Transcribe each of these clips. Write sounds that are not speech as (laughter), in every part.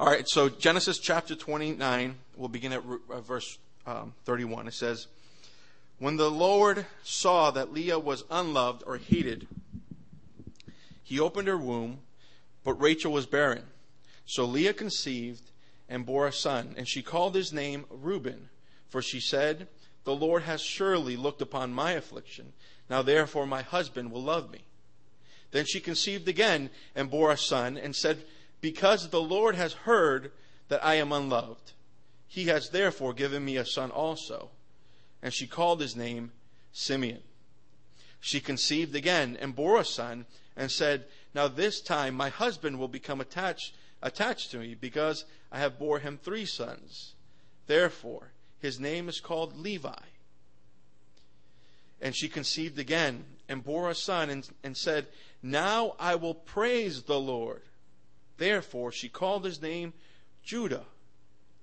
All right, so Genesis chapter 29, we'll begin at uh, verse um, 31. It says, When the Lord saw that Leah was unloved or hated, he opened her womb, but Rachel was barren. So Leah conceived and bore a son, and she called his name Reuben, for she said, The Lord has surely looked upon my affliction. Now therefore my husband will love me. Then she conceived again and bore a son, and said, because the Lord has heard that I am unloved, he has therefore given me a son also. And she called his name Simeon. She conceived again and bore a son and said, Now this time my husband will become attached, attached to me because I have bore him three sons. Therefore his name is called Levi. And she conceived again and bore a son and, and said, Now I will praise the Lord. Therefore, she called his name Judah.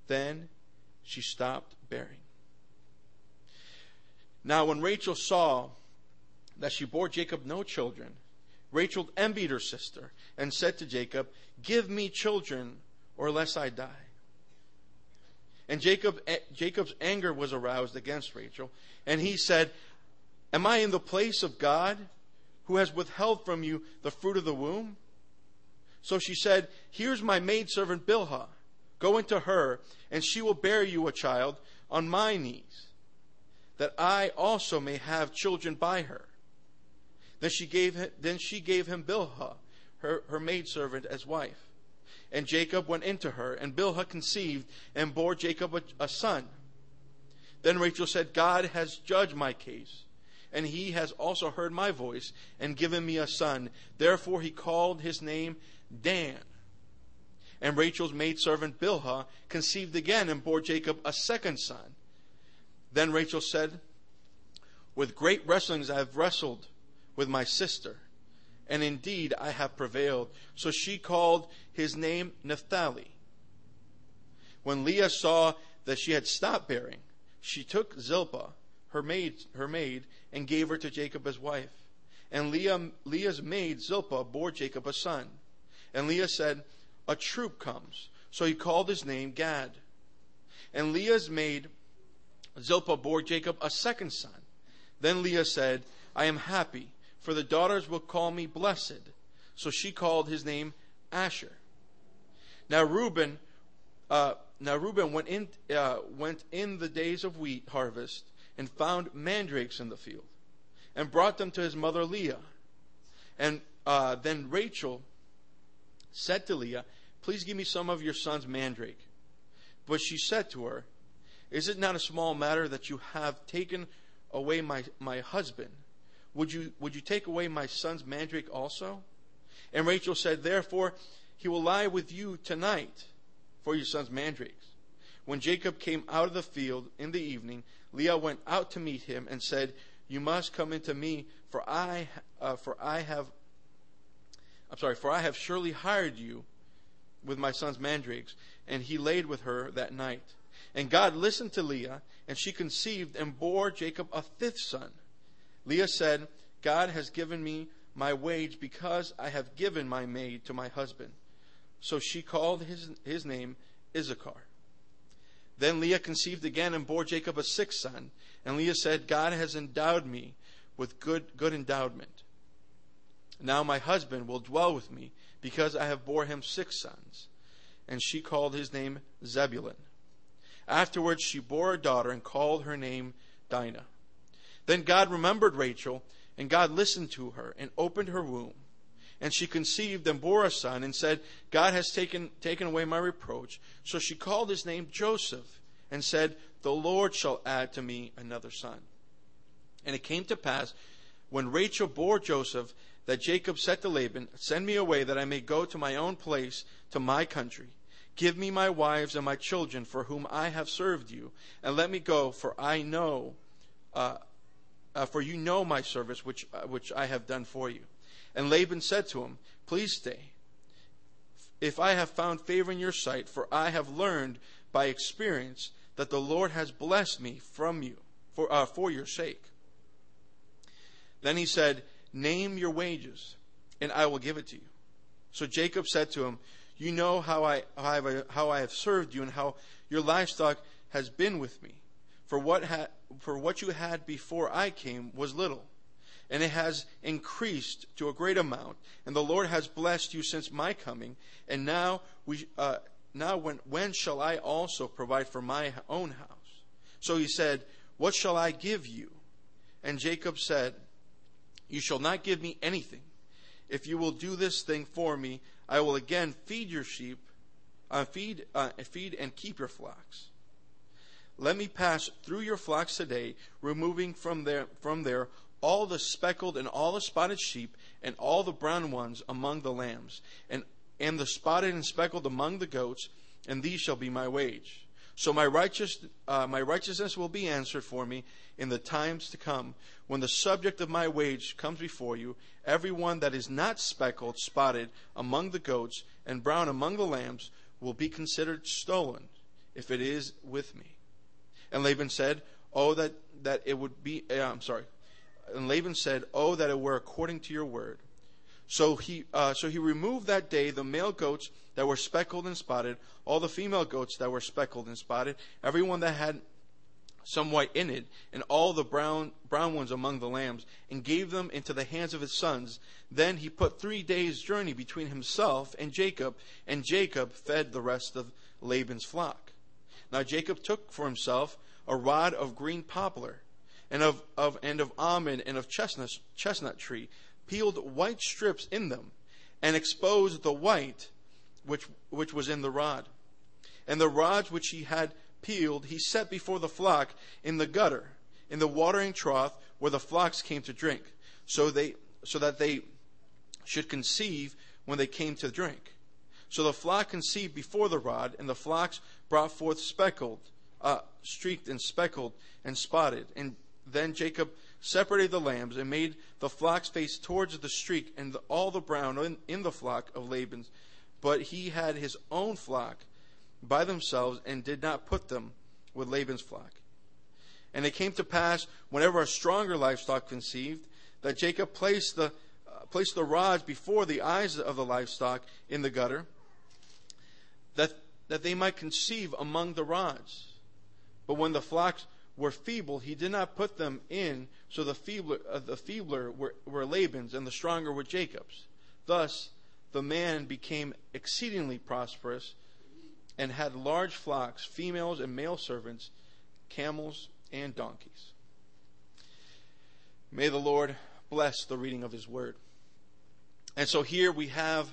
Then she stopped bearing. Now, when Rachel saw that she bore Jacob no children, Rachel envied her sister and said to Jacob, Give me children, or lest I die. And Jacob, eh, Jacob's anger was aroused against Rachel, and he said, Am I in the place of God, who has withheld from you the fruit of the womb? So she said, Here's my maidservant Bilhah. Go into her, and she will bear you a child on my knees, that I also may have children by her. Then she gave him, then she gave him Bilhah, her, her maidservant, as wife. And Jacob went into her, and Bilhah conceived and bore Jacob a, a son. Then Rachel said, God has judged my case, and he has also heard my voice and given me a son. Therefore he called his name Dan. And Rachel's maidservant Bilhah conceived again and bore Jacob a second son. Then Rachel said, With great wrestlings I have wrestled with my sister, and indeed I have prevailed. So she called his name Naphtali. When Leah saw that she had stopped bearing, she took Zilpah, her maid, her maid, and gave her to Jacob as wife. And Leah, Leah's maid Zilpah bore Jacob a son. And Leah said, A troop comes. So he called his name Gad. And Leah's maid Zilpah bore Jacob a second son. Then Leah said, I am happy, for the daughters will call me blessed. So she called his name Asher. Now Reuben, uh, now Reuben went in, uh, went in the days of wheat harvest and found mandrakes in the field, and brought them to his mother Leah. And uh, then Rachel said to Leah, Please give me some of your son's mandrake. But she said to her, Is it not a small matter that you have taken away my, my husband? Would you, would you take away my son's mandrake also? And Rachel said, Therefore, he will lie with you tonight for your son's mandrakes. When Jacob came out of the field in the evening, Leah went out to meet him and said, You must come into me, for I, uh, for I have I'm sorry, for I have surely hired you with my son's mandrakes. And he laid with her that night. And God listened to Leah, and she conceived and bore Jacob a fifth son. Leah said, God has given me my wage because I have given my maid to my husband. So she called his, his name Issachar. Then Leah conceived again and bore Jacob a sixth son. And Leah said, God has endowed me with good, good endowment. Now my husband will dwell with me, because I have bore him six sons. And she called his name Zebulun. Afterwards she bore a daughter and called her name Dinah. Then God remembered Rachel, and God listened to her and opened her womb. And she conceived and bore a son and said, God has taken, taken away my reproach. So she called his name Joseph and said, The Lord shall add to me another son. And it came to pass when Rachel bore Joseph that Jacob said to Laban, Send me away that I may go to my own place, to my country. Give me my wives and my children for whom I have served you, and let me go, for I know, uh, uh, for you know my service which, uh, which I have done for you. And Laban said to him, Please stay, if I have found favor in your sight, for I have learned by experience that the Lord has blessed me from you for, uh, for your sake. Then he said, Name your wages, and I will give it to you. So Jacob said to him, You know how I, how I, have, served you and how your livestock has been with me. For what, ha, for what you had before I came was little, and it has increased to a great amount. And the Lord has blessed you since my coming. And now, we, uh, now when, when shall I also provide for my own house? So he said, What shall I give you? And Jacob said, You shall not give me anything. If you will do this thing for me, I will again feed your sheep, uh, feed, uh, feed and keep your flocks. Let me pass through your flocks today, removing from there, from there all the speckled and all the spotted sheep and all the brown ones among the lambs, and, and the spotted and speckled among the goats, and these shall be my wage. So my, righteous, uh, my righteousness will be answered for me in the times to come. When the subject of my wage comes before you, every one that is not speckled, spotted among the goats, and brown among the lambs will be considered stolen, if it is with me. And Laban said, Oh, that, that it would be, uh, I'm sorry. And Laban said, Oh, that it were according to your word. So he, uh, so he removed that day the male goats that were speckled and spotted, all the female goats that were speckled and spotted, every one that had some white in it, and all the brown, brown ones among the lambs, and gave them into the hands of his sons. Then he put three days' journey between himself and Jacob, and Jacob fed the rest of Laban's flock. Now Jacob took for himself a rod of green poplar, and of, of and of almond and of chestnut chestnut tree, peeled white strips in them, and exposed the white which which was in the rod. And the rods which he had peeled, he set before the flock in the gutter, in the watering trough where the flocks came to drink, so they so that they should conceive when they came to drink. So the flock conceived before the rod, and the flocks brought forth speckled, uh, streaked and speckled and spotted. And then Jacob separated the lambs and made the flocks face towards the streak and the, all the brown in, in the flock of Laban's. But he had his own flock by themselves and did not put them with Laban's flock. And it came to pass, whenever a stronger livestock conceived, that Jacob placed the, uh, placed the rods before the eyes of the livestock in the gutter, that, that they might conceive among the rods. But when the flocks were feeble, he did not put them in, so the feebler, uh, the feebler were, were Laban's, and the stronger were Jacob's. Thus, the man became exceedingly prosperous and had large flocks, females and male servants, camels and donkeys. May the Lord bless the reading of his word. And so here we have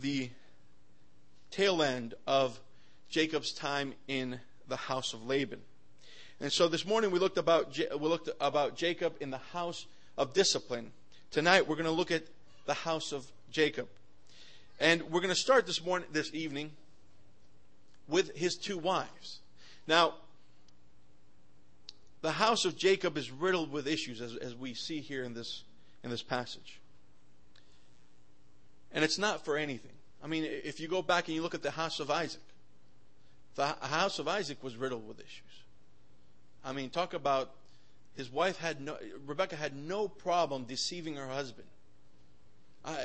the tail end of Jacob's time in the house of Laban. And so this morning we looked about we looked about Jacob in the house of discipline. Tonight we're going to look at the house of Jacob. And we're going to start this morning this evening with his two wives. Now, the house of Jacob is riddled with issues, as, as we see here in this, in this passage. And it's not for anything. I mean, if you go back and you look at the house of Isaac, the house of Isaac was riddled with issues. I mean, talk about his wife had no, Rebecca had no problem deceiving her husband. Uh,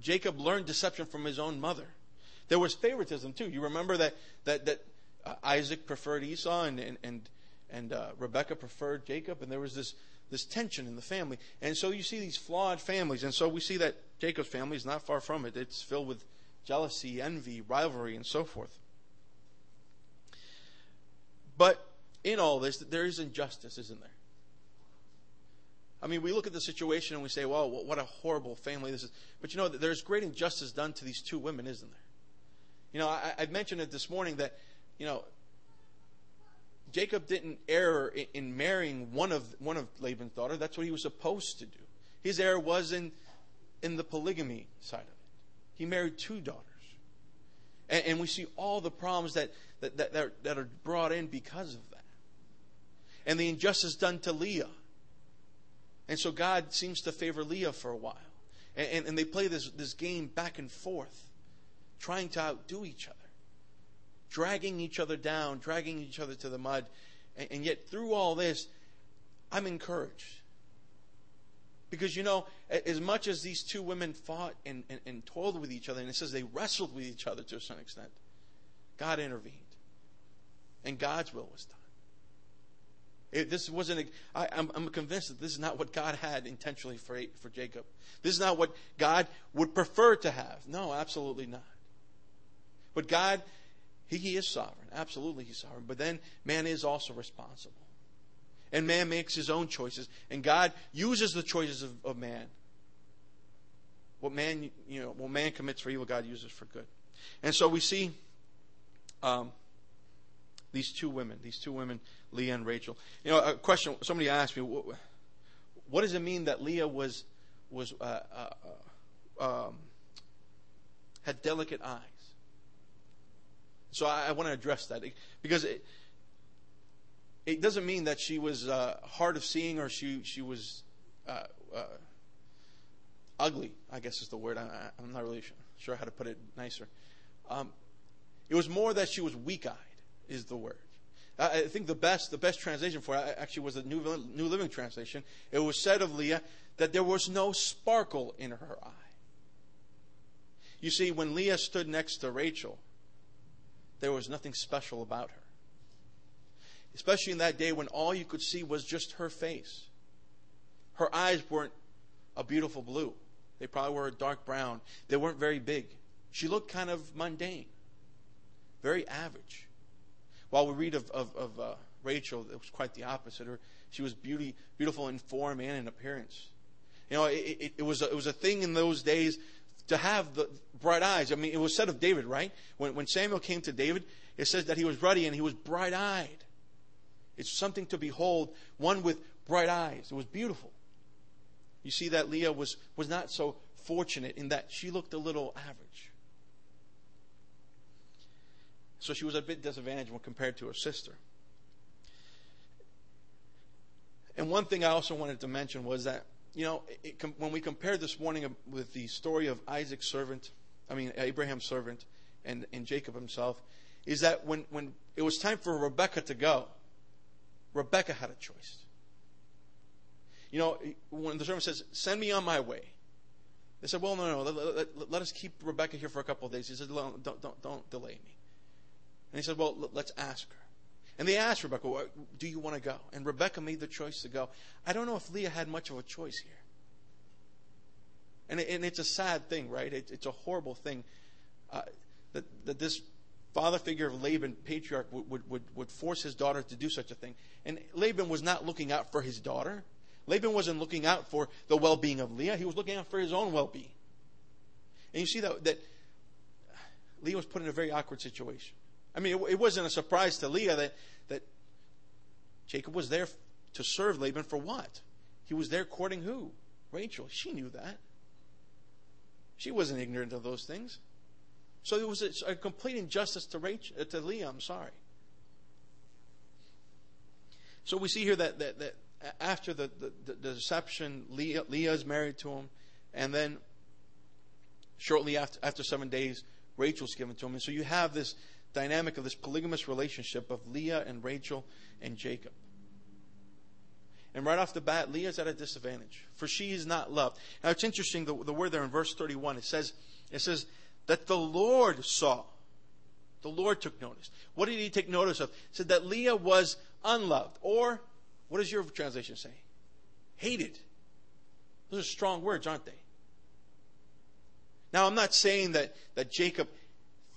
Jacob learned deception from his own mother. There was favoritism too. You remember that that that uh, Isaac preferred Esau and and and, and uh, Rebecca preferred Jacob, and there was this this tension in the family. And so you see these flawed families, and so we see that Jacob's family is not far from it. It's filled with jealousy, envy, rivalry, and so forth. But in all this, there is injustice, isn't there? I mean, we look at the situation and we say, well, what a horrible family this is. But you know, there's great injustice done to these two women, isn't there? You know, I, I mentioned it this morning that, you know, Jacob didn't err in, in marrying one of one of Laban's daughter. That's what he was supposed to do. His error was in in the polygamy side of it. He married two daughters, and, and we see all the problems that that, that that are brought in because of that, and the injustice done to Leah. And so God seems to favor Leah for a while, and, and, and they play this this game back and forth trying to outdo each other, dragging each other down, dragging each other to the mud. And, and yet, through all this, I'm encouraged. Because, you know, as much as these two women fought and, and, and toiled with each other, and it says they wrestled with each other to a certain extent, God intervened. And God's will was done. It, this wasn't. A, I, I'm, I'm convinced that this is not what God had intentionally for for Jacob. This is not what God would prefer to have. No, absolutely not. But God, he, he is sovereign. Absolutely, He's sovereign. But then man is also responsible, and man makes his own choices, and God uses the choices of, of man. What man, you know, what man commits for evil, God uses for good. And so we see um, these two women, these two women, Leah and Rachel. You know, a question somebody asked me, what, what does it mean that Leah was was uh, uh, um, had delicate eyes? So I, I want to address that because it, it doesn't mean that she was uh, hard of seeing or she she was uh, uh, ugly. I guess is the word. I, am not really sure how to put it nicer. Um, it was more that she was weak-eyed. Is the word. I think the best the best translation for it actually was the New New Living Translation. It was said of Leah that there was no sparkle in her eye. You see, when Leah stood next to Rachel, there was nothing special about her. Especially in that day when all you could see was just her face. Her eyes weren't a beautiful blue. They probably were a dark brown. They weren't very big. She looked kind of mundane, very average. While we read of, of, of uh, Rachel, it was quite the opposite. Her, she was beauty, beautiful in form and in appearance. You know, it, it, it, was a, it was a thing in those days to have the bright eyes. I mean, it was said of David, right? When, when Samuel came to David, it says that he was ruddy and he was bright eyed. It's something to behold, one with bright eyes. It was beautiful. You see that Leah was, was not so fortunate in that she looked a little average. So she was a bit disadvantaged when compared to her sister. And one thing I also wanted to mention was that you know, it, when we compared this morning with the story of Isaac's servant, I mean, Abraham's servant and, and Jacob himself, is that when, when it was time for Rebecca to go, Rebecca had a choice. You know, when the servant says, Send me on my way, they said, Well, no, no, let, let, let us keep Rebecca here for a couple of days. He said, Don't, don't, don't delay me. And he said, Well, let's ask her. And they asked Rebecca, Do you want to go? And Rebecca made the choice to go. I don't know if Leah had much of a choice here. And, it, and it's a sad thing, right? It, it's a horrible thing uh, that, that this father figure of Laban, patriarch, would, would, would force his daughter to do such a thing. And Laban was not looking out for his daughter. Laban wasn't looking out for the well being of Leah, he was looking out for his own well being. And you see that, that Leah was put in a very awkward situation. I mean, it, it wasn't a surprise to Leah that, that Jacob was there to serve Laban for what? He was there courting who? Rachel. She knew that. She wasn't ignorant of those things. So it was a, a complete injustice to, Rachel, uh, to Leah. I'm sorry. So we see here that, that, that after the, the, the deception, Leah, is married to him, and then shortly after, after seven days, Rachel's given to him. And so you have this dynamic of this polygamous relationship of Leah and Rachel and Jacob. And right off the bat, Leah's at a disadvantage, for she is not loved. Now it's interesting the, the word there in verse 31. It says, it says that the Lord saw. The Lord took notice. What did he take notice of? It said that Leah was unloved. Or, what does your translation say? Hated. Those are strong words, aren't they? Now, I'm not saying that, that Jacob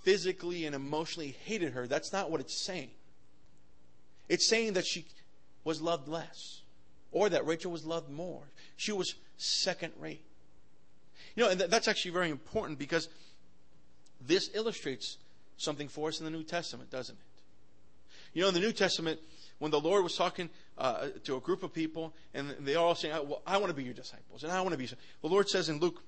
physically and emotionally hated her. That's not what it's saying. It's saying that she was loved less, or that Rachel was loved more. She was second rate. You know, and that's actually very important because this illustrates something for us in the New Testament, doesn't it? You know, in the New Testament, when the Lord was talking uh, to a group of people, and they all saying, "Well, I want to be your disciples, and I want to be," the Lord says in Luke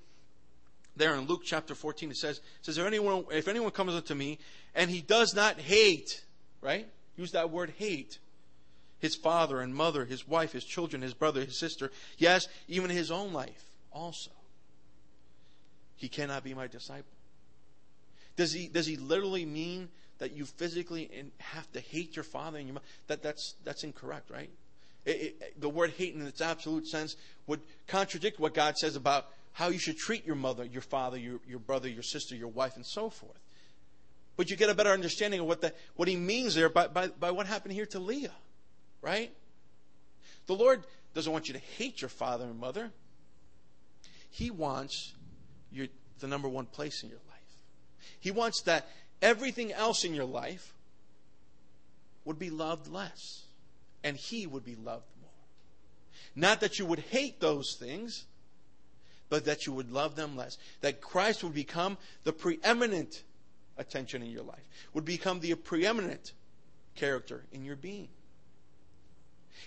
there in Luke chapter 14, it says, it says, if anyone, if anyone comes unto me and he does not hate, right? Use that word hate. His father and mother, his wife, his children, his brother, his sister, yes, even his own life also. He cannot be my disciple. Does he, does he literally mean that you physically have to hate your father and your mother? That, that's, that's incorrect, right? It, it, the word hate in its absolute sense would contradict what God says about how you should treat your mother, your father, your, your brother, your sister, your wife, and so forth. But you get a better understanding of what, the, what he means there by, by, by what happened here to Leah, right? The Lord doesn't want you to hate your father and mother. He wants your, the number one place in your life. He wants that everything else in your life would be loved less, and He would be loved more. Not that you would hate those things, but that you would love them less. That Christ would become the preeminent attention in your life, would become the preeminent character in your being.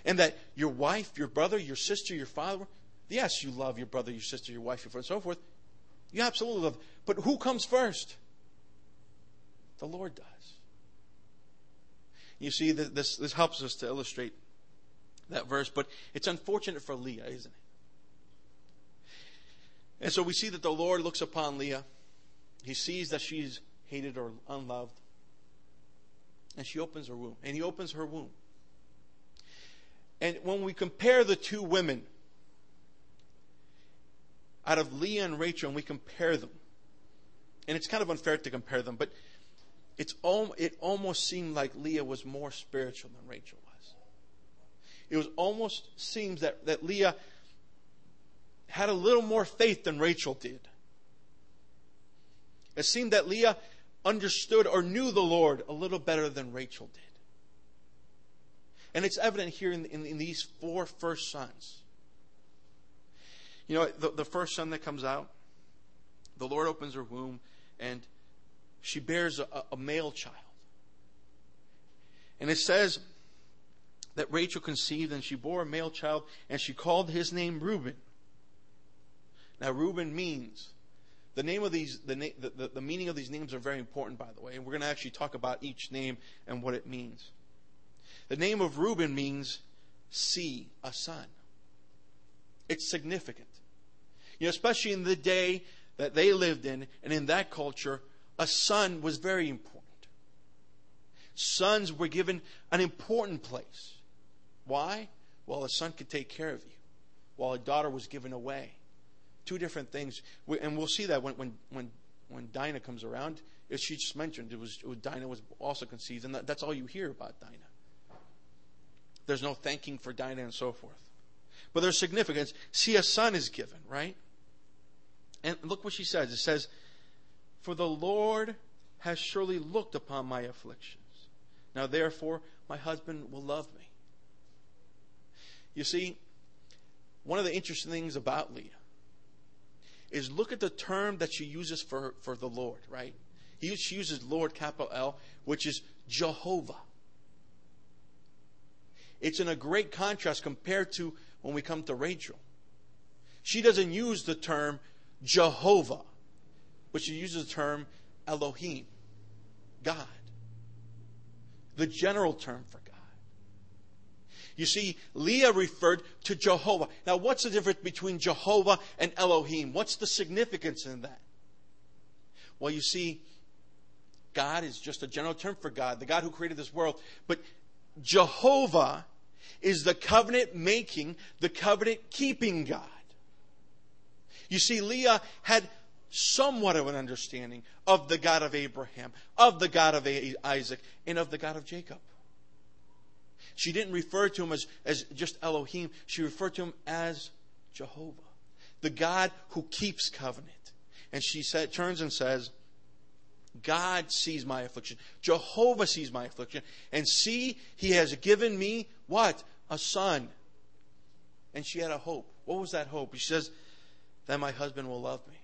And that your wife, your brother, your sister, your father, yes, you love your brother, your sister, your wife, your friend, and so forth. You absolutely love. But who comes first? The Lord does. You see, this, this helps us to illustrate that verse, but it's unfortunate for Leah, isn't it? And so we see that the Lord looks upon Leah. He sees that she's hated or unloved. And she opens her womb. And he opens her womb. And when we compare the two women, out of Leah and Rachel, and we compare them, and it's kind of unfair to compare them, but it's almost it almost seemed like Leah was more spiritual than Rachel was. It was almost seems that, that Leah had a little more faith than Rachel did. It seemed that Leah understood or knew the Lord a little better than Rachel did. And it's evident here in, in, in these four first sons. You know, the, the first son that comes out, the Lord opens her womb and she bears a, a male child. And it says that Rachel conceived and she bore a male child and she called his name Reuben. Now, Reuben means the name of these, the, the, the, meaning of these names are very important, by the way, and we're going to actually talk about each name and what it means. The name of Reuben means see a son. It's significant. You know, especially in the day that they lived in and in that culture, a son was very important. Sons were given an important place. Why? Well, a son could take care of you, while a daughter was given away. Two different things. And we'll see that when, when, when, when Dinah comes around. As she just mentioned, it was, it was Dinah was also conceived, and that, that's all you hear about Dinah. There's no thanking for Dinah and so forth. But there's significance. See, a son is given, right? And look what she says. It says, For the Lord has surely looked upon my afflictions. Now, therefore, my husband will love me. You see, one of the interesting things about Leah is look at the term that she uses for, for the Lord, right? She uses Lord, capital L, which is Jehovah. It's in a great contrast compared to when we come to Rachel. She doesn't use the term Jehovah, but she uses the term Elohim, God. The general term for God. You see, Leah referred to Jehovah. Now, what's the difference between Jehovah and Elohim? What's the significance in that? Well, you see, God is just a general term for God, the God who created this world. But Jehovah is the covenant making, the covenant keeping God. You see, Leah had somewhat of an understanding of the God of Abraham, of the God of Isaac, and of the God of Jacob. She didn't refer to him as, as just Elohim, she referred to him as Jehovah, the God who keeps covenant. And she said, turns and says, God sees my affliction. Jehovah sees my affliction. And see, He has given me what? A son. And she had a hope. What was that hope? She says, That my husband will love me.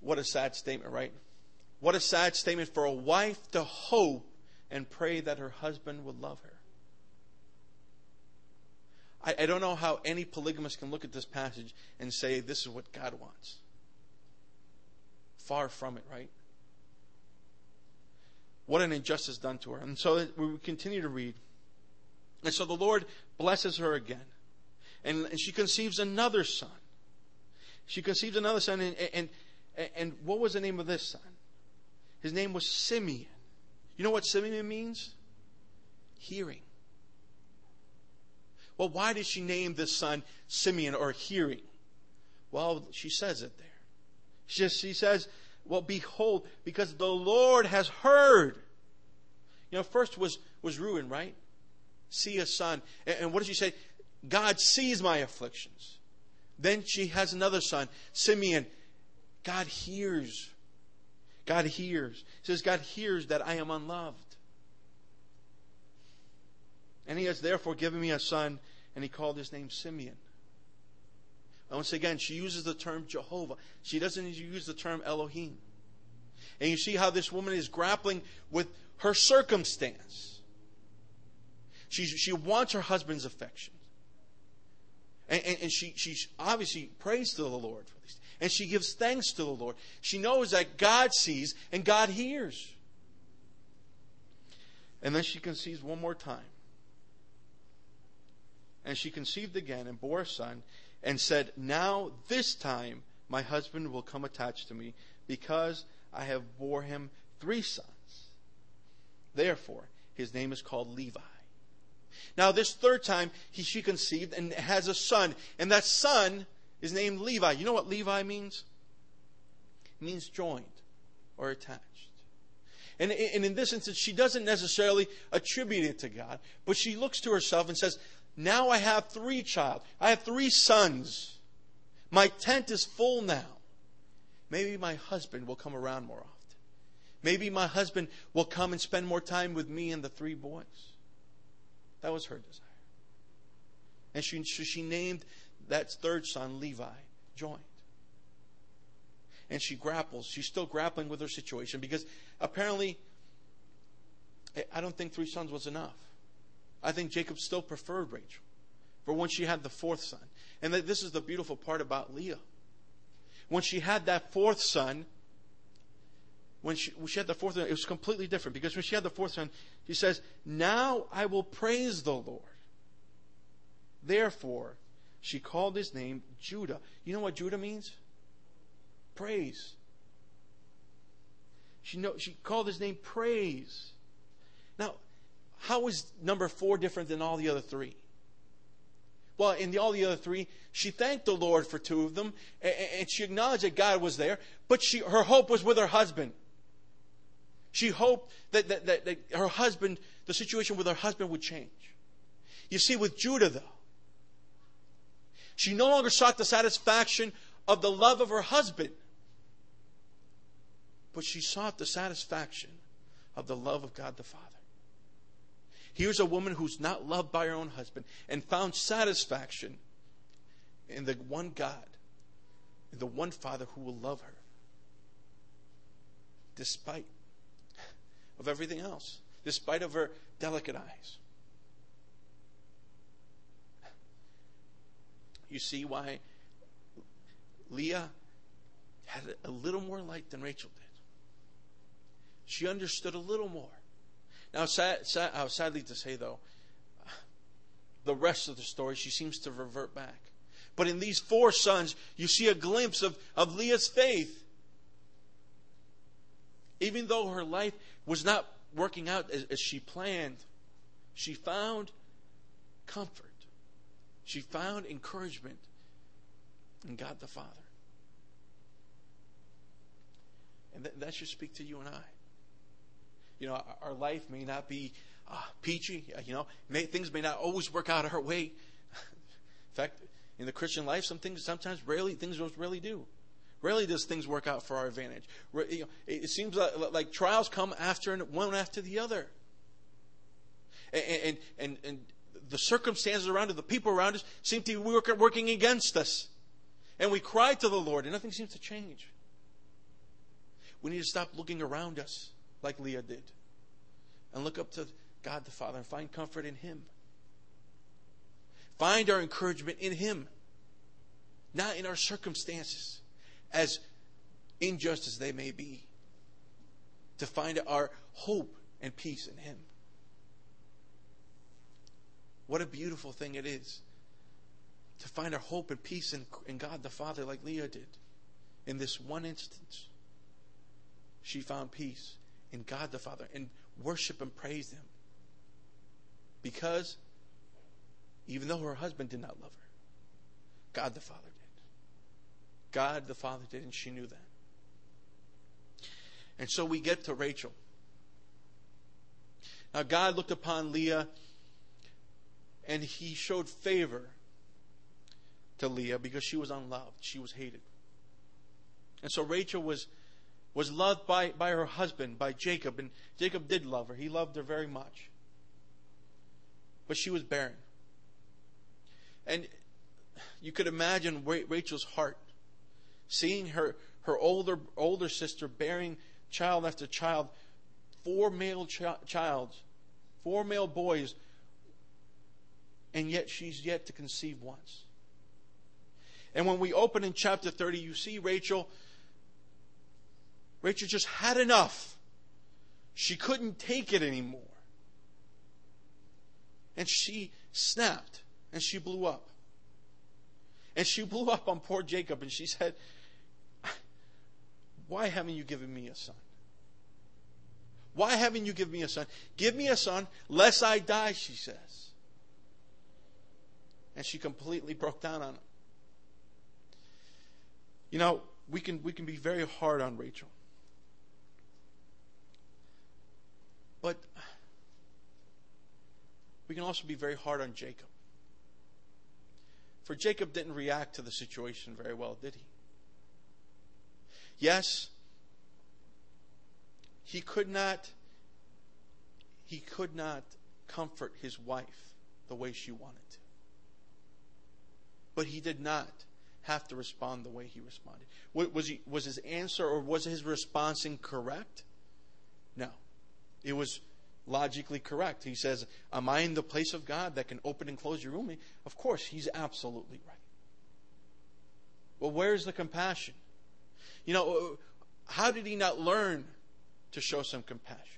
What a sad statement, right? What a sad statement for a wife to hope and pray that her husband would love her. I, I don't know how any polygamist can look at this passage and say this is what God wants. Far from it, right? What an injustice done to her. And so we continue to read. And so the Lord blesses her again. And, and she conceives another son. She conceives another son. And, and, and what was the name of this son? His name was Simeon. You know what Simeon means? Hearing. Well, why did she name this son Simeon or hearing? Well, she says it there. She, just, she says, well, behold, because the Lord has heard. You know, first was, was Reuben, right? See a son. And, and what does she say? God sees my afflictions. Then she has another son, Simeon. God hears. God hears. He says, God hears that I am unloved. And he has therefore given me a son, and he called his name Simeon. Once again, she uses the term Jehovah. She doesn't use the term Elohim. And you see how this woman is grappling with her circumstance. She, she wants her husband's affection. And, and, and she, she obviously prays to the Lord. And she gives thanks to the Lord. She knows that God sees and God hears. And then she conceives one more time. And she conceived again and bore a son and said, Now this time my husband will come attached to me because I have bore him three sons. Therefore, his name is called Levi. Now, this third time, he, she conceived and has a son, and that son is named Levi. You know what Levi means? It means joined or attached. And, and in this instance, she doesn't necessarily attribute it to God, but she looks to herself and says, Now I have three child. I have three sons. My tent is full now. Maybe my husband will come around more often. Maybe my husband will come and spend more time with me and the three boys. That was her desire. And she, she named that third son Levi, joined. And she grapples. She's still grappling with her situation because apparently, I don't think three sons was enough. I think Jacob still preferred Rachel for when she had the fourth son. And this is the beautiful part about Leah. When she had that fourth son, when she, when she had the fourth son, it was completely different because when she had the fourth son, she says, Now I will praise the Lord. Therefore, she called his name Judah. You know what Judah means? Praise. She, know, she called his name praise. Now, how is number four different than all the other three? Well, in the, all the other three, she thanked the Lord for two of them, and, and she acknowledged that God was there, but she, her hope was with her husband. She hoped that, that, that, that her husband, the situation with her husband would change. You see, with Judah, though, she no longer sought the satisfaction of the love of her husband, but she sought the satisfaction of the love of God the Father. Here's a woman who's not loved by her own husband and found satisfaction in the one God, in the one Father who will love her despite of everything else, despite of her delicate eyes. You see why Leah had a little more light than Rachel did. She understood a little more. Now, sad, sad, uh, sadly to say, though, the rest of the story, she seems to revert back. But in these four sons, you see a glimpse of, of Leah's faith. Even though her life was not working out as, as she planned, she found comfort. She found encouragement in God the Father. And that, that should speak to you and I. You know, our, life may not be uh, peachy. You know, may, things may not always work out our way. (laughs) in fact, in the Christian life, some things sometimes rarely things really do. Rarely does things work out for our advantage. It seems like trials come after one after the other. And, and, and, the circumstances around us, the people around us, seem to be working against us. And we cry to the Lord, and nothing seems to change. We need to stop looking around us like Leah did and look up to God the Father and find comfort in Him. Find our encouragement in Him, not in our circumstances as unjust as they may be, to find our hope and peace in Him. What a beautiful thing it is to find our hope and peace in, in God the Father, like Leah did. In this one instance, she found peace in God the Father. And worship and praise Him. Because even though her husband did not love her, God the Father did. God the Father did, and she knew that. And so we get to Rachel. Now, God looked upon Leah and he showed favor to Leah because she was unloved, she was hated. And so Rachel was, was loved by, by her husband, by Jacob, and Jacob did love her. He loved her very much. But she was barren. And you could imagine Rachel's heart, seeing her, her older, older sister bearing child after child, four male ch- childs, four male boys, and yet she's yet to conceive once. And when we open in chapter 30, you see Rachel. Rachel just had enough. She couldn't take it anymore. And she snapped and she blew up. And she blew up on poor Jacob and she said, Why haven't you given me a son? Why haven't you given me a son? Give me a son, lest I die, she says. And she completely broke down on him. You know, we can, we can be very hard on Rachel. But we can also be very hard on Jacob. For Jacob didn't react to the situation very well, did he? Yes, he could not he could not comfort his wife the way she wanted to. But he did not have to respond the way he responded. Was, he, was his answer or was his response incorrect? No. It was logically correct. He says, Am I in the place of God that can open and close your room? Of course, he's absolutely right. Well, where's the compassion? You know, uh, how did he not learn to show some compassion?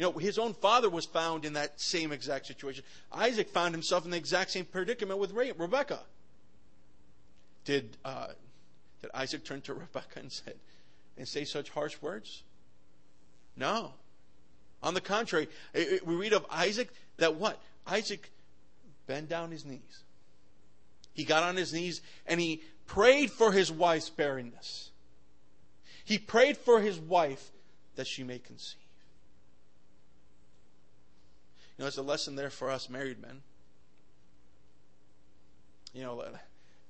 You know, his own father was found in that same exact situation. Isaac found himself in the exact same predicament with Rebecca. Did, uh, did Isaac turn to (laughs) Rebecca and said, and say such harsh words? No. On the contrary, we read of Isaac that what? Isaac bent down his knees. He got on his knees and he prayed for his wife's barrenness. He prayed for his wife that she may conceive. You know, there's a lesson there for us married men. You know,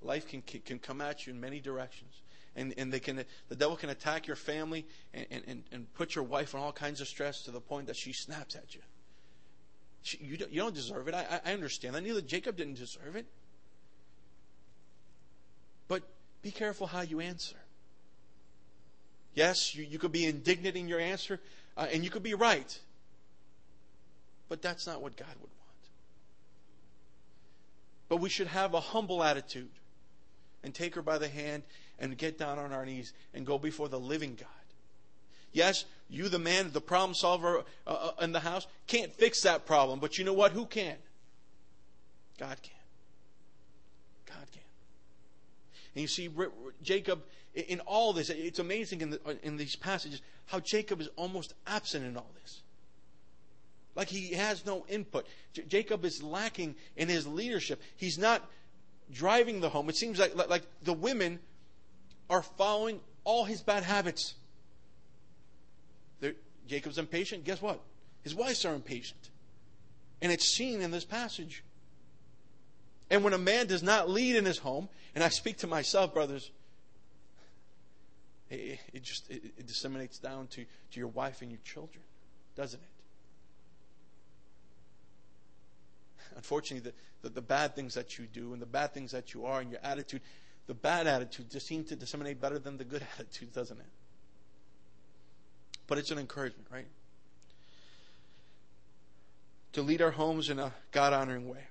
life can, can come at you in many directions. And, and they can, the devil can attack your family and, and, and put your wife in all kinds of stress to the point that she snaps at you. She, you, don't, you don't deserve it. I, I understand that. Neither Jacob didn't deserve it. But be careful how you answer. Yes, you, you could be indignant in your answer, uh, and you could be right. But that's not what God would want. But we should have a humble attitude and take her by the hand and get down on our knees and go before the living God. Yes, you, the man, the problem solver uh, uh, in the house, can't fix that problem. But you know what? Who can? God can. God can. And you see, Jacob, in all this, it's amazing in, the, in these passages how Jacob is almost absent in all this. Like he has no input. J- Jacob is lacking in his leadership. He's not driving the home. It seems like, like, like the women are following all his bad habits. They're, Jacob's impatient. Guess what? His wives are impatient. And it's seen in this passage. And when a man does not lead in his home, and I speak to myself, brothers, it, it just it, it disseminates down to, to your wife and your children, doesn't it? Unfortunately, the, the, the bad things that you do and the bad things that you are and your attitude, the bad attitude just seems to disseminate better than the good (laughs) attitude, doesn't it? But it's an encouragement, right? To lead our homes in a God honoring way.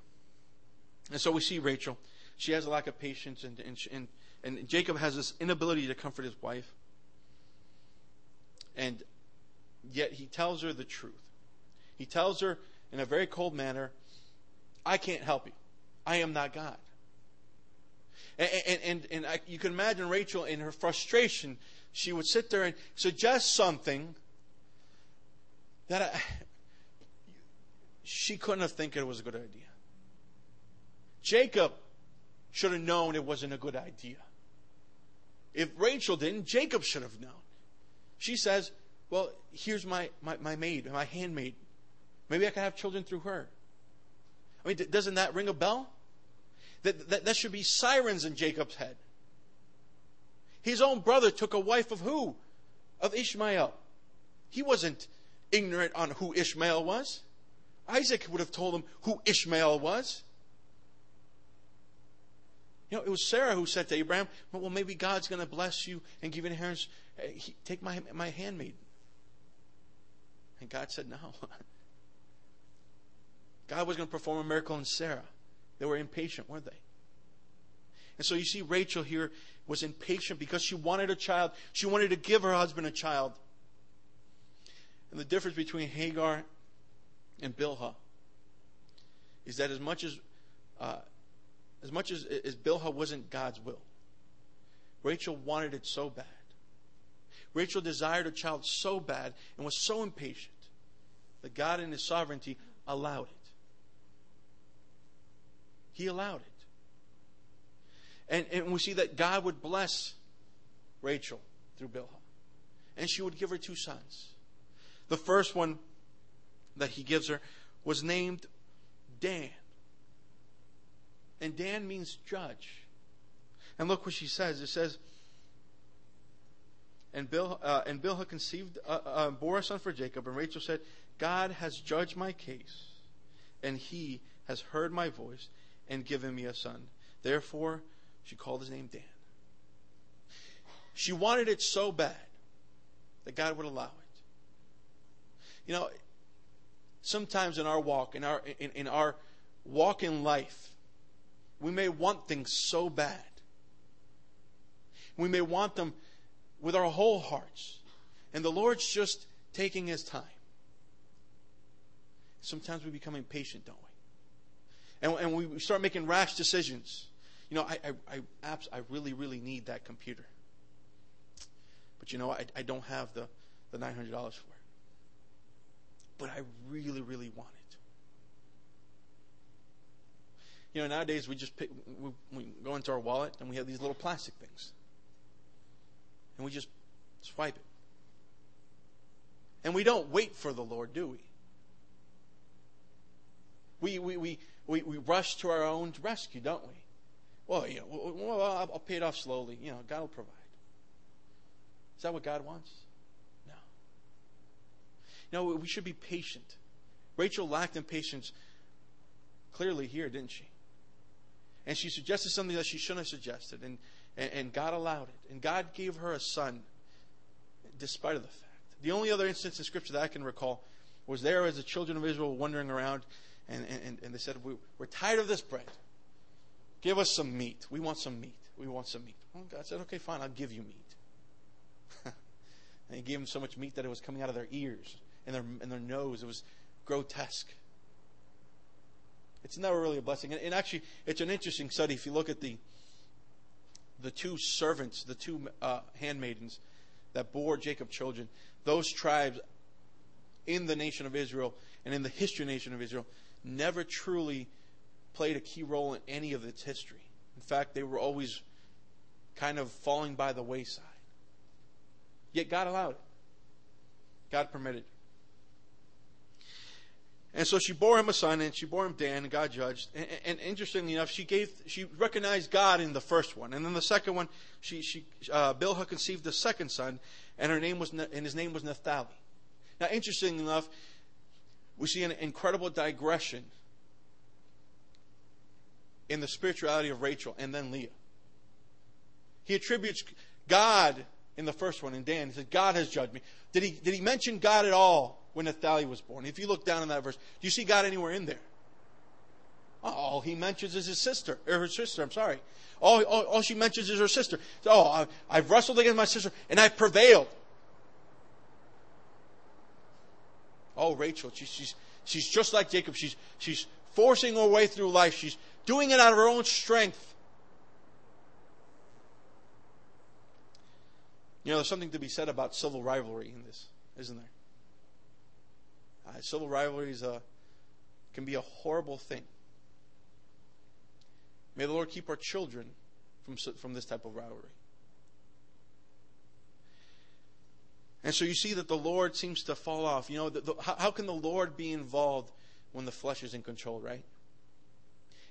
And so we see Rachel. She has a lack of patience, and, and, and, and Jacob has this inability to comfort his wife. And yet he tells her the truth. He tells her in a very cold manner, I can't help you. I am not God. And, and, and, and I, you can imagine Rachel in her frustration, she would sit there and suggest something that I, she couldn't have think it was a good idea. Jacob should have known it wasn't a good idea. If Rachel didn't, Jacob should have known. She says, Well, here's my, my, my maid, my handmaid. Maybe I can have children through her. I mean, doesn't that ring a bell? That, that, that should be sirens in Jacob's head. His own brother took a wife of who? Of Ishmael. He wasn't ignorant on who Ishmael was. Isaac would have told him who Ishmael was. You know, it was Sarah who said to Abraham, Well, maybe God's going to bless you and give you inheritance. Take my, my handmaid. And God said, No. (laughs) God was going to perform a miracle in Sarah. They were impatient, weren't they? And so you see, Rachel here was impatient because she wanted a child. She wanted to give her husband a child. And the difference between Hagar and Bilhah is that as much as uh, as much as, as Bilhah wasn't God's will, Rachel wanted it so bad. Rachel desired a child so bad and was so impatient that God in His sovereignty allowed it. He allowed it. And, and we see that God would bless Rachel through Bilhah. And she would give her two sons. The first one that he gives her was named Dan. And Dan means judge. And look what she says. It says, and Bill uh, and Bilhah conceived, uh, uh, bore a son for Jacob, and Rachel said, God has judged my case, and He has heard my voice, and given me a son. Therefore, she called his name Dan. She wanted it so bad that God would allow it. You know, sometimes in our walk, in our in, in our walk in life, we may want things so bad. We may want them with our whole hearts. And the Lord's just taking his time. Sometimes we become impatient, don't we? And, and we start making rash decisions. You know, I, I, I, I really, really need that computer. But you know, I, I don't have the, the $900 for it. But I really, really want it. You know, nowadays we just pick, we, we go into our wallet and we have these little plastic things. And we just swipe it. And we don't wait for the Lord, do we? We, we, we, we, we rush to our own rescue, don't we? Well, you know, well, I'll, pay it off slowly. You know, God will provide. Is that what God wants? No. No, we should be patient. Rachel lacked in patience clearly here, didn't she? And she suggested something that she shouldn't have suggested, and, and, and God allowed it. And God gave her a son, despite of the fact. The only other instance in Scripture that I can recall was there as the children of Israel wandering around and, and, and they said, we, We're tired of this bread. Give us some meat. We want some meat. We want some meat. Well, God said, Okay, fine, I'll give you meat. (laughs) and he gave them so much meat that it was coming out of their ears and their, and their nose. It was grotesque. It's never really a blessing. And, and actually, it's an interesting study. If you look at the the two servants, the two uh, handmaidens that bore Jacob children, those tribes in the nation of Israel and in the history nation of Israel, never truly played a key role in any of its history. In fact, they were always kind of falling by the wayside. Yet God allowed it. God permitted. And so she bore him a son, and she bore him Dan, and God judged. And, and, interestingly enough, she gave, she recognized God in the first one, and then the second one, she, she, uh, Bilhah conceived the second son, and her name was, and his name was Naphtali. Now, interestingly enough, we see an incredible digression in the spirituality of Rachel and then Leah. He attributes God in the first one, in Dan, he said, God has judged me. Did he, did he mention God at all when Naphtali was born? If you look down in that verse, do you see God anywhere in there? All he mentions is his sister, or her sister, I'm sorry. All, all, all she mentions is her sister. Oh, I, I've wrestled against my sister and I've prevailed. Oh, Rachel, she's, she's, she's just like Jacob. She's, she's forcing her way through life. She's doing it out of her own strength. You know, there's something to be said about civil rivalry in this, isn't there? Uh, civil rivalries uh, can be a horrible thing. May the Lord keep our children from, from this type of rivalry. And so you see that the Lord seems to fall off. You know, the, the, how, how can the Lord be involved when the flesh is in control, right?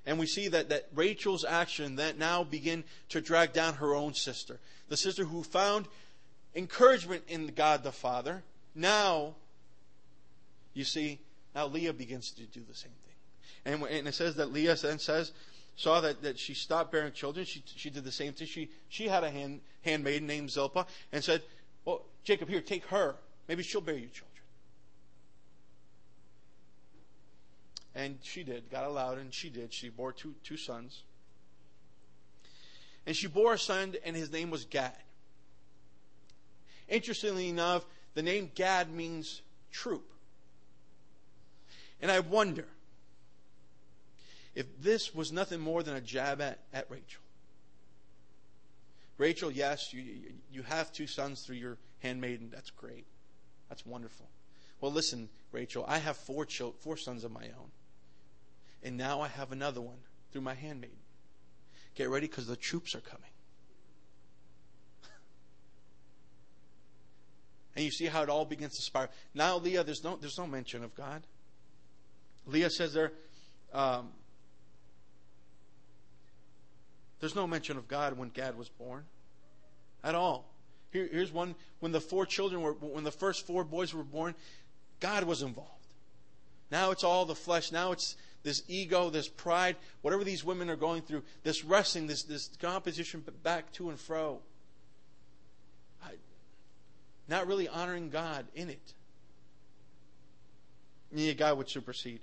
And we see that, that Rachel's action that now begin to drag down her own sister. The sister who found encouragement in God the Father. Now, you see, now Leah begins to do the same thing. And, and it says that Leah then says, saw that, that she stopped bearing children. She, she did the same thing. She, she had a hand, handmaiden named Zilpah and said, Jacob, here, take her. Maybe she'll bear you children. And she did. God allowed, and she did. She bore two, two sons. And she bore a son, and his name was Gad. Interestingly enough, the name Gad means troop. And I wonder if this was nothing more than a jab at, at Rachel. Rachel, yes, you, you have two sons through your handmaiden. That's great. That's wonderful. Well, listen, Rachel, I have four, children, four sons of my own. And now I have another one through my handmaiden. Get ready because the troops are coming. (laughs) and you see how it all begins to spiral. Now, Leah, there's no, there's no mention of God. Leah says there, um, there's no mention of God when Gad was born at all. Here, here's one when the four children were, when the first four boys were born, God was involved. Now it's all the flesh. Now it's this ego, this pride, whatever these women are going through, this wrestling, this, this competition back to and fro. I, not really honoring God in it. And God would supersede.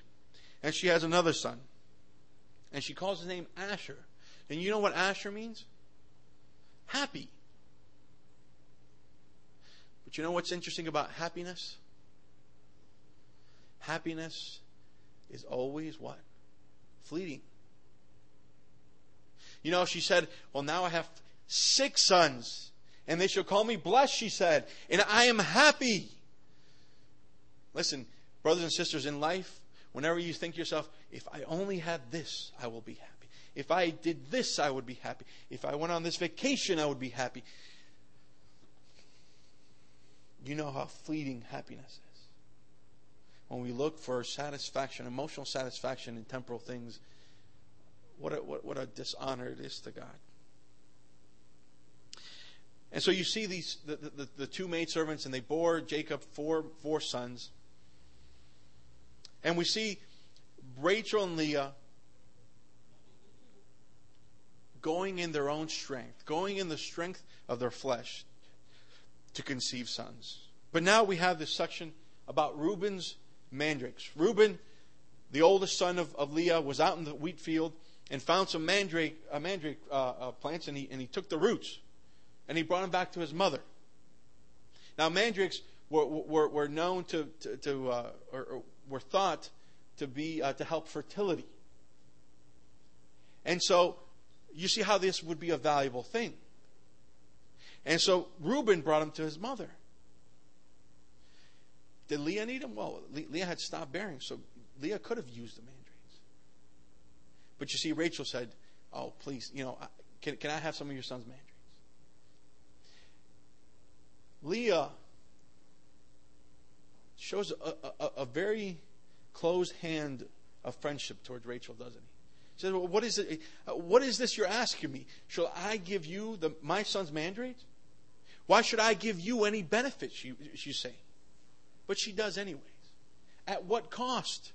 And she has another son. And she calls his name Asher. And you know what Asher means? Happy. But you know what's interesting about happiness? Happiness is always what? Fleeting. You know, she said, Well, now I have six sons, and they shall call me blessed, she said, and I am happy. Listen, brothers and sisters, in life, whenever you think yourself, if I only had this, I will be happy. If I did this, I would be happy. If I went on this vacation, I would be happy. You know how fleeting happiness is when we look for satisfaction, emotional satisfaction in temporal things, what a, what, what a dishonor it is to God. And so you see these the, the, the two maidservants, and they bore Jacob four four sons. And we see Rachel and Leah going in their own strength, going in the strength of their flesh to conceive sons. But now we have this section about Reuben's mandrakes. Reuben, the oldest son of, of Leah, was out in the wheat field and found some mandrake, uh, mandrake uh, uh, plants, and he, and he took the roots and he brought them back to his mother. Now, mandrakes were, were, were known to, to, to uh, or, or, were thought to be uh, to help fertility. And so, you see how this would be a valuable thing. And so, Reuben brought him to his mother. Did Leah need him? Well, Leah had stopped bearing, so Leah could have used the mandrakes. But you see, Rachel said, Oh, please, you know, can, can I have some of your son's mandrakes? Leah shows a, a, a very closed hand of friendship towards Rachel, doesn't he? He says, well, what is it? What is this you're asking me? Shall I give you the, my son's mandrakes? Why should I give you any benefits? You, she's saying but she does anyways. At what cost?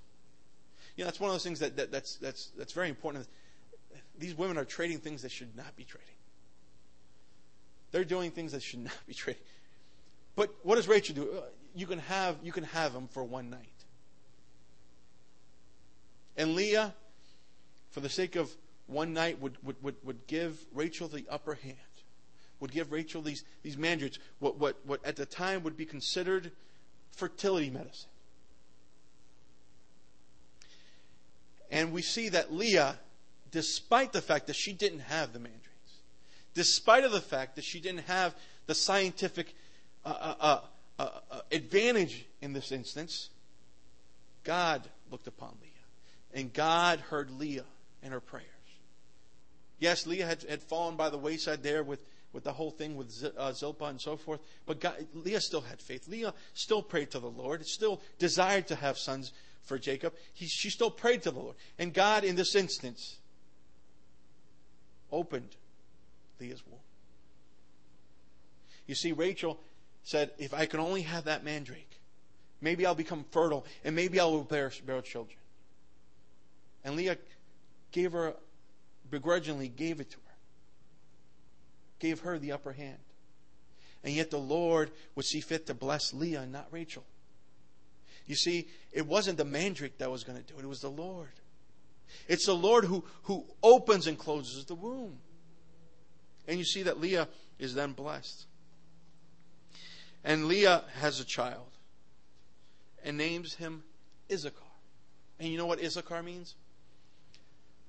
You know, that's one of those things that, that that's, that's, that's very important. These women are trading things that should not be trading. They're doing things that should not be trading. But what does Rachel do? You can have, you can have them for one night. And Leah, for the sake of one night, would, would, would, would give Rachel the upper hand, would give Rachel these, these mandrakes, what, what, what at the time would be considered fertility medicine. And we see that Leah, despite the fact that she didn't have the mandrakes, despite of the fact that she didn't have the scientific uh, uh, uh, uh, uh advantage in this instance, God looked upon Leah. And God heard Leah and her prayers. Yes, Leah had, had fallen by the wayside there with, with the whole thing with uh, Zilpah and so forth, but God, Leah still had faith. Leah still prayed to the Lord, still desired to have sons for Jacob. He, she still prayed to the Lord. And God, in this instance, opened Leah's womb. You see, Rachel said, If I can only have that mandrake, maybe I'll become fertile and maybe I will bear, bear children. And Leah gave her, begrudgingly gave it to her, gave her the upper hand. And yet the Lord would see fit to bless Leah and not Rachel. You see, it wasn't the mandrake that was going to do it, it was the Lord. It's the Lord who, who opens and closes the womb. And you see that Leah is then blessed. And Leah has a child and names him Issachar. And you know what Issachar means?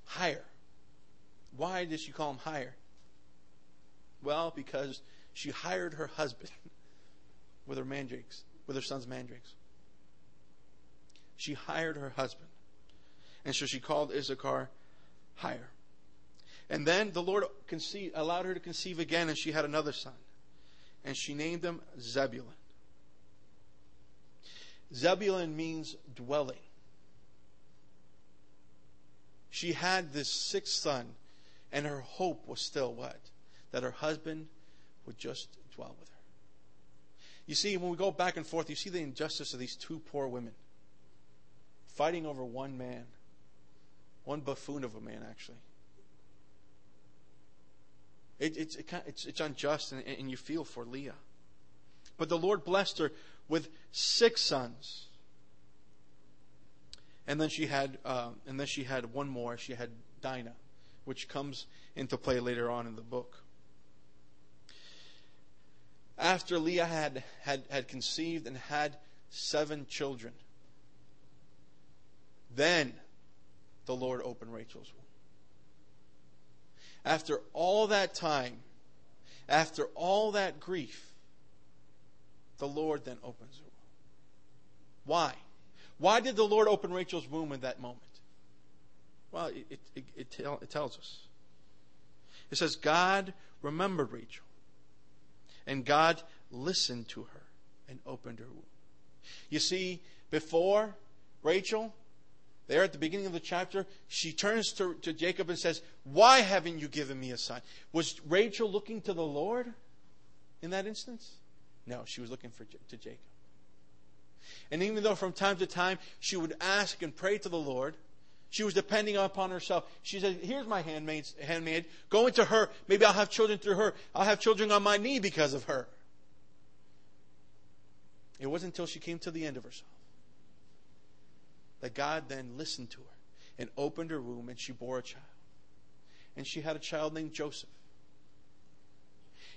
Hire. Why did she call him hire? Well, because she hired her husband (laughs) with her mandrakes, with her son's mandrakes. She hired her husband. And so she called Issachar hire. And then the Lord conceived, allowed her to conceive again, and she had another son. And she named him Zebulun. Zebulun means dwelling. She had this sixth son, and her hope was still what? That her husband would just dwell with her. You see, when we go back and forth, you see the injustice of these two poor women fighting over one man, one buffoon of a man, actually. It, it's, it, it's, it's unjust, and, and you feel for Leah. But the Lord blessed her with six sons. And then she had, uh, and then she had one more. She had Dinah, which comes into play later on in the book. After Leah had, had, had conceived and had seven children, then the Lord opened Rachel's womb. After all that time, after all that grief, the Lord then opens her womb. Why? Why did the Lord open Rachel's womb in that moment? Well, it, it, it, tell, it tells us. It says, God remembered Rachel, and God listened to her and opened her womb. You see, before Rachel, there at the beginning of the chapter, she turns to, to Jacob and says, Why haven't you given me a son? Was Rachel looking to the Lord in that instance? No, she was looking for, to Jacob. And even though from time to time she would ask and pray to the Lord, she was depending upon herself. She said, Here's my handmaid, handmaid. Go into her. Maybe I'll have children through her. I'll have children on my knee because of her. It wasn't until she came to the end of herself that God then listened to her and opened her womb and she bore a child. And she had a child named Joseph.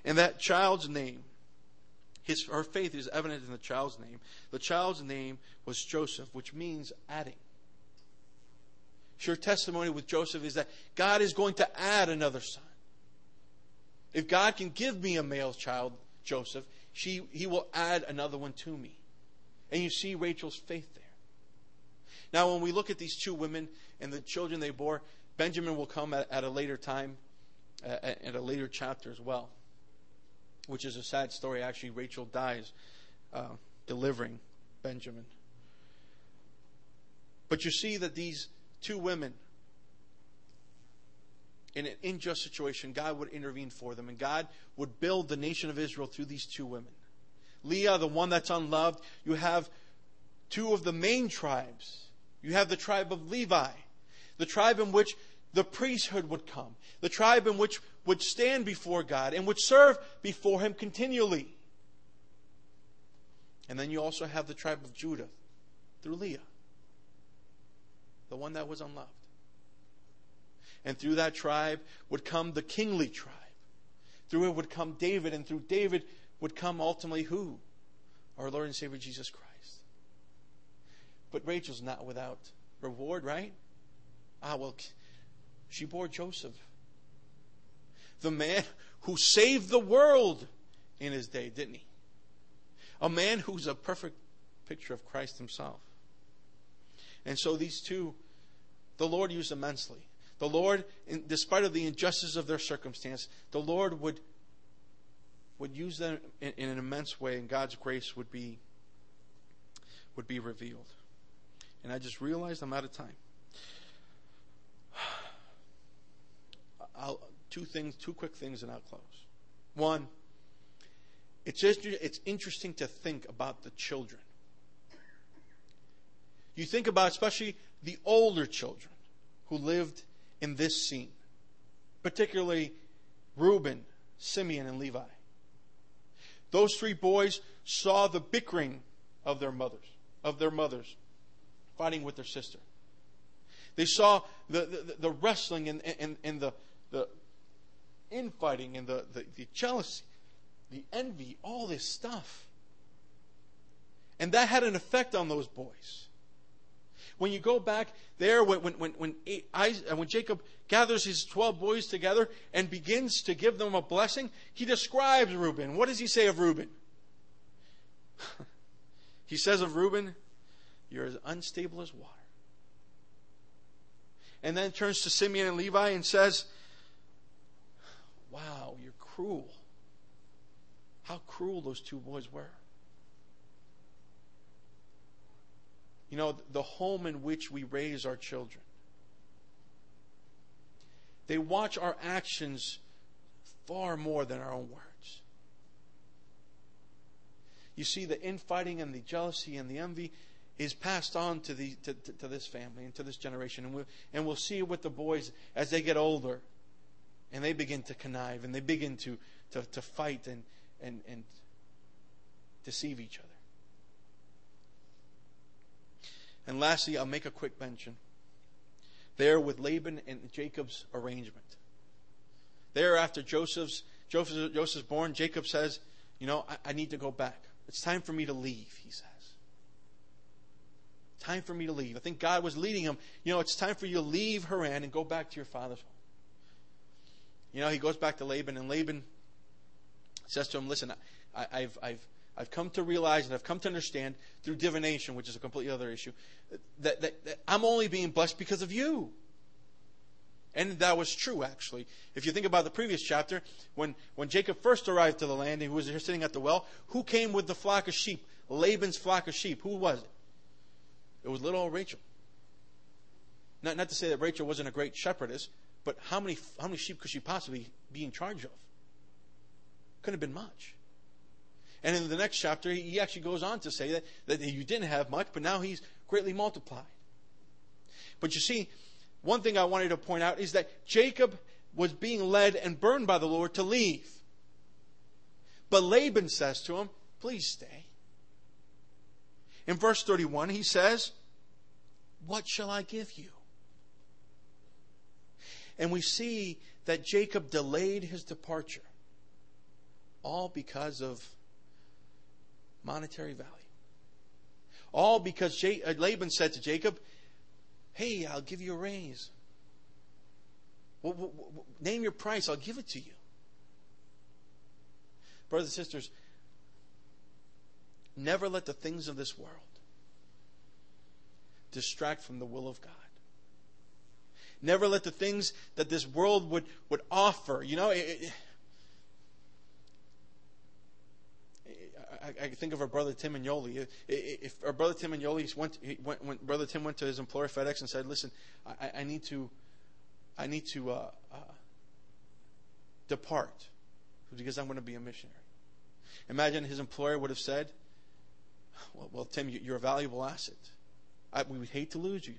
And that child's name, his, her faith is evident in the child's name. The child's name was Joseph, which means adding. Her testimony with Joseph is that God is going to add another son. If God can give me a male child, Joseph, she, he will add another one to me. And you see Rachel's faith there. Now, when we look at these two women and the children they bore, Benjamin will come at, at a later time, uh, at a later chapter as well, which is a sad story. Actually, Rachel dies uh, delivering Benjamin. But you see that these two women, in an unjust situation, God would intervene for them, and God would build the nation of Israel through these two women. Leah, the one that's unloved, you have two of the main tribes you have the tribe of Levi, the tribe in which the priesthood would come, the tribe in which would stand before God and would serve before Him continually. And then you also have the tribe of Judah through Leah, the one that was unloved. And through that tribe would come the kingly tribe. Through it would come David, and through David would come ultimately who? Our Lord and Savior Jesus Christ. But Rachel's not without reward, right? Ah, well, she bore Joseph, the man who saved the world in his day, didn't he? A man who's a perfect picture of Christ himself. And so these two, the Lord used immensely. The Lord, in, despite of the injustice of their circumstance, the Lord would would use them in, in an immense way, and God's grace would be would be revealed. And I just realized I'm out of time. (sighs) I'll, two things, two quick things, and I'll close. One, it's just it's interesting to think about the children. You think about especially the older children who lived in this scene, particularly Reuben, Simeon, and Levi. Those three boys saw the bickering of their mothers, of their mothers, fighting with their sister. They saw the, the, the wrestling and, and, and the, the infighting and the, the, the jealousy, the envy, all this stuff. And that had an effect on those boys. When you go back there, when, when, when, uh, when Jacob gathers his 12 boys together and begins to give them a blessing, he describes Reuben. What does he say of Reuben? (laughs) he says of Reuben, You're as unstable as water. And then turns to Simeon and Levi and says, Wow, you're cruel. How cruel those two boys were. You know, the home in which we raise our children. They watch our actions far more than our own words. You see, the infighting and the jealousy and the envy is passed on to, the, to, to, to this family and to this generation. And, we, and we'll see it with the boys as they get older and they begin to connive and they begin to, to, to fight and, and, and deceive each other. And lastly, I'll make a quick mention. There with Laban and Jacob's arrangement. There after Joseph's Joseph, Joseph's born, Jacob says, You know, I, I need to go back. It's time for me to leave, he says. Time for me to leave. I think God was leading him. You know, it's time for you to leave Haran and go back to your father's home. You know, he goes back to Laban, and Laban says to him, Listen, I, I've, I've, I've come to realize and I've come to understand through divination, which is a completely other issue, that, that, that, I'm only being blessed because of you. And that was true, actually. If you think about the previous chapter, when, when Jacob first arrived to the land and he was sitting at the well, who came with the flock of sheep? Laban's flock of sheep. Who was it? It was little old Rachel. Not, not to say that Rachel wasn't a great shepherdess, but how many, how many sheep could she possibly be in charge of? Couldn't have been much. And in the next chapter, he actually goes on to say that, that you didn't have much, but now he's greatly multiplied. But you see, one thing I wanted to point out is that Jacob was being led and burned by the Lord to leave. But Laban says to him, Please stay. In verse 31, he says, What shall I give you? And we see that Jacob delayed his departure, all because of monetary value. All because uh, Laban said to Jacob, Hey, I'll give you a raise. Name your price, I'll give it to you. Brothers and sisters, never let the things of this world distract from the will of God. Never let the things that this world would, would offer, you know, it, I, I think of our brother Tim and Yoli. If, our brother Tim Yoli went, went, when brother Tim went to his employer FedEx and said, "Listen, I, I need to, I need to uh, uh, depart because I'm going to be a missionary." Imagine his employer would have said, "Well, well Tim, you're a valuable asset. I, we would hate to lose you.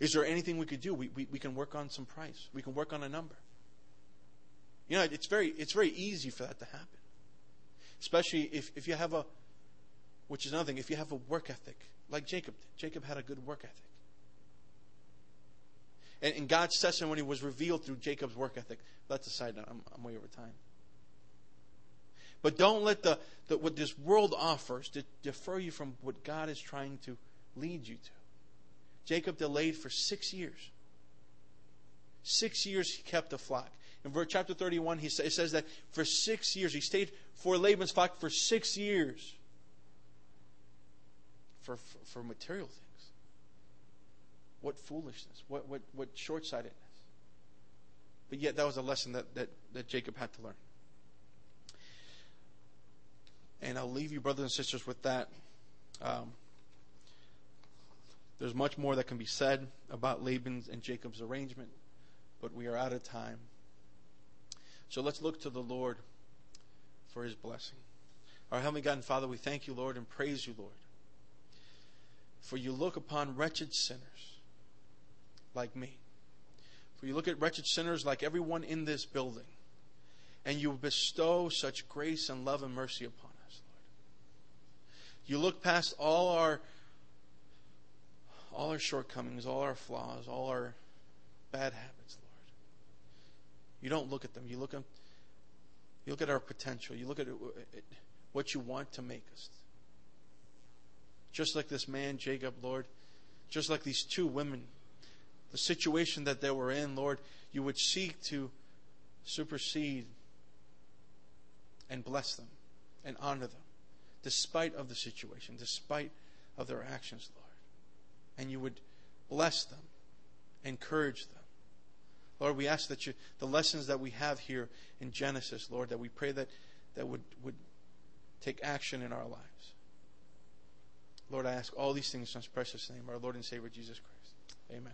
Is there anything we could do? We, we, we can work on some price. We can work on a number." You know, it's very, it's very easy for that to happen. Especially if, if you have a, which is another thing, if you have a work ethic, like Jacob did. Jacob had a good work ethic. And, and God's testimony was revealed through Jacob's work ethic. That's a side note. I'm, I'm way over time. But don't let the, the what this world offers to defer you from what God is trying to lead you to. Jacob delayed for six years. Six years he kept the flock. In verse chapter 31, he it says that for six years, he stayed for Laban's flock for six years for, for, for material things. What foolishness. What, what, what short sightedness. But yet, that was a lesson that, that, that Jacob had to learn. And I'll leave you, brothers and sisters, with that. Um, there's much more that can be said about Laban's and Jacob's arrangement, but we are out of time. So let's look to the Lord for his blessing. Our Heavenly God and Father, we thank you, Lord, and praise you, Lord. For you look upon wretched sinners like me. For you look at wretched sinners like everyone in this building, and you bestow such grace and love and mercy upon us, Lord. You look past all our all our shortcomings, all our flaws, all our bad habits, Lord. You don't look at them. You look at you look at our potential. You look at what you want to make us. Just like this man, Jacob, Lord, just like these two women, the situation that they were in, Lord, you would seek to supersede and bless them and honor them, despite of the situation, despite of their actions, Lord. And you would bless them, encourage them. Lord, we ask that you, the lessons that we have here in Genesis, Lord, that we pray that, that would, would take action in our lives. Lord, I ask all these things in His precious name, our Lord and Savior Jesus Christ. Amen.